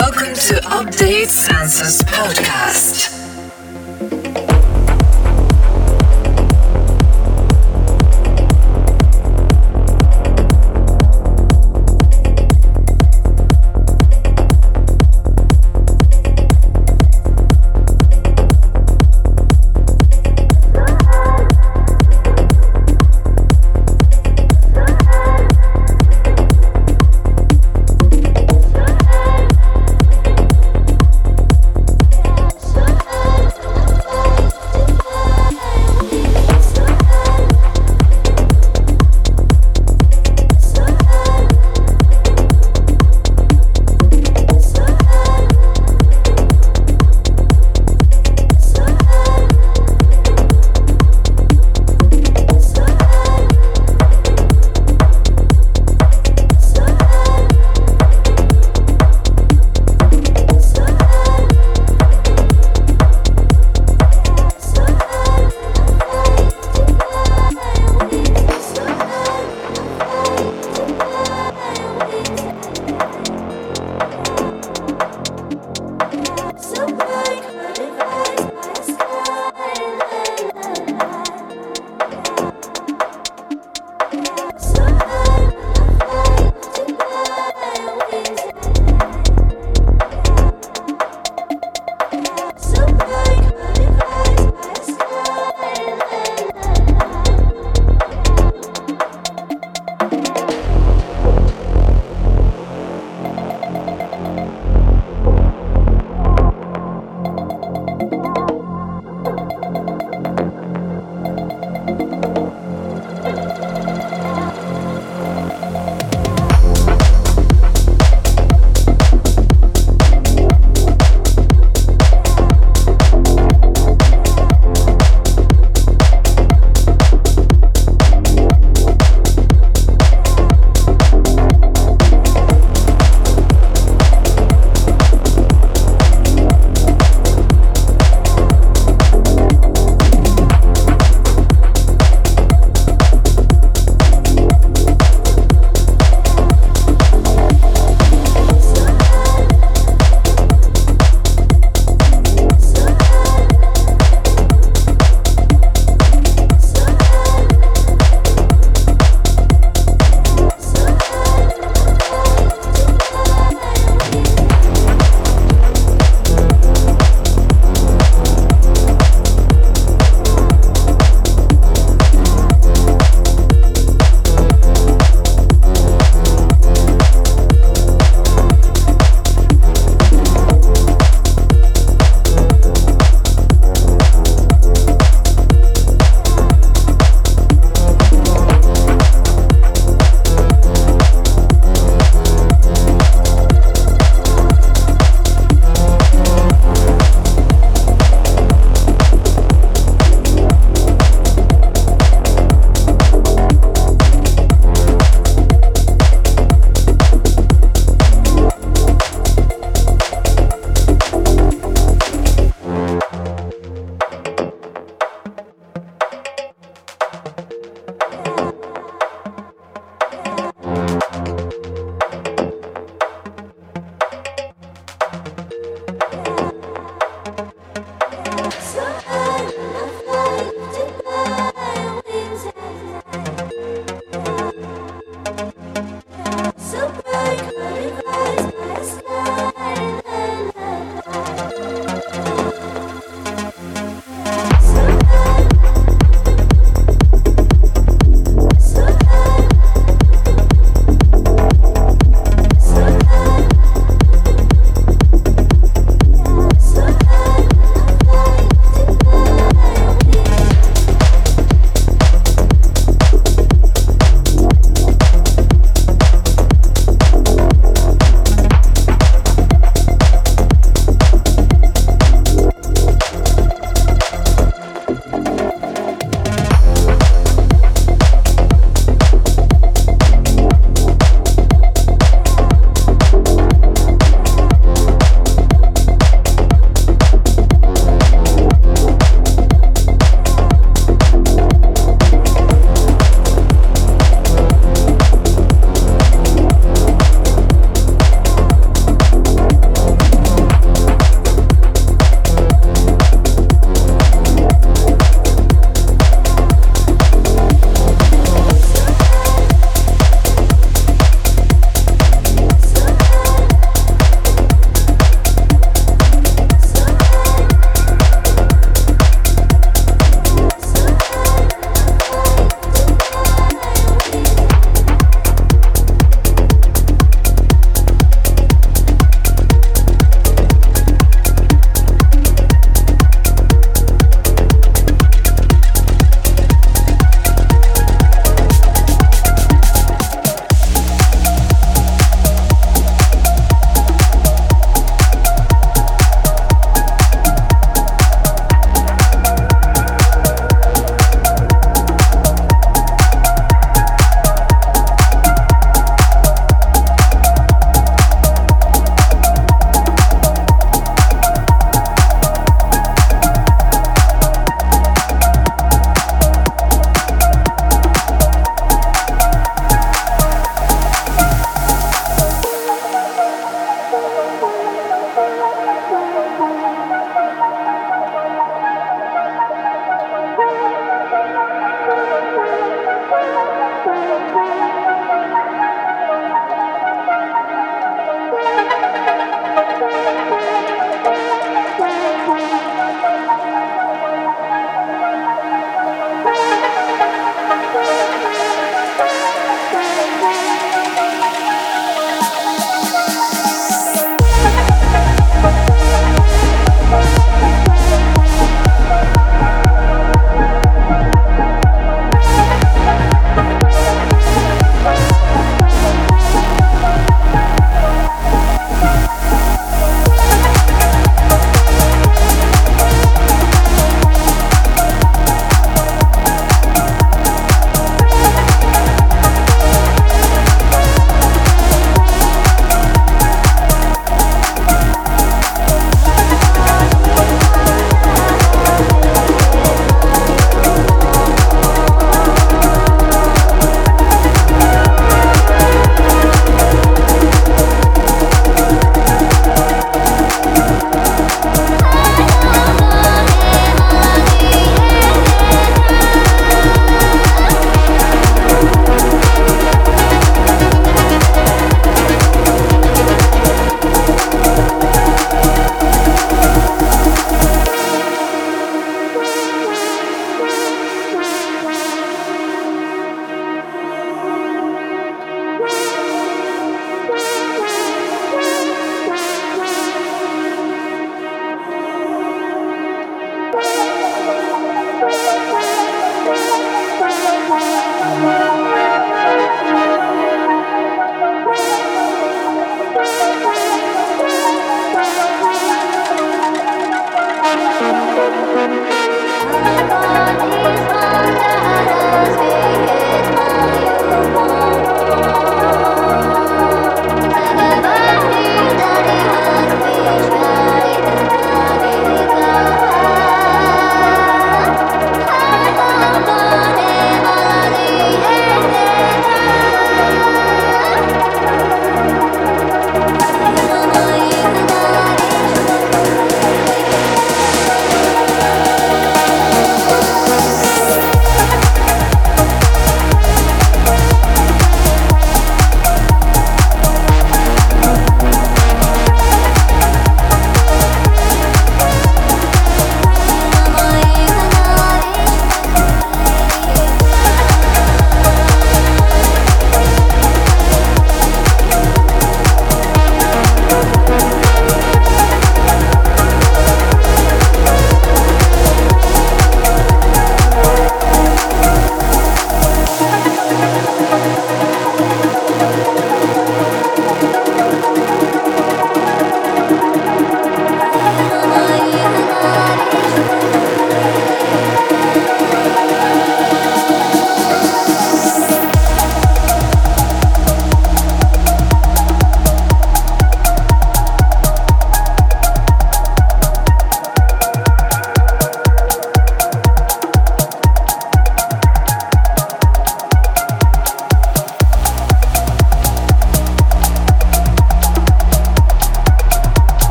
welcome to Update Census Podcast.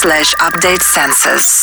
Slash update census.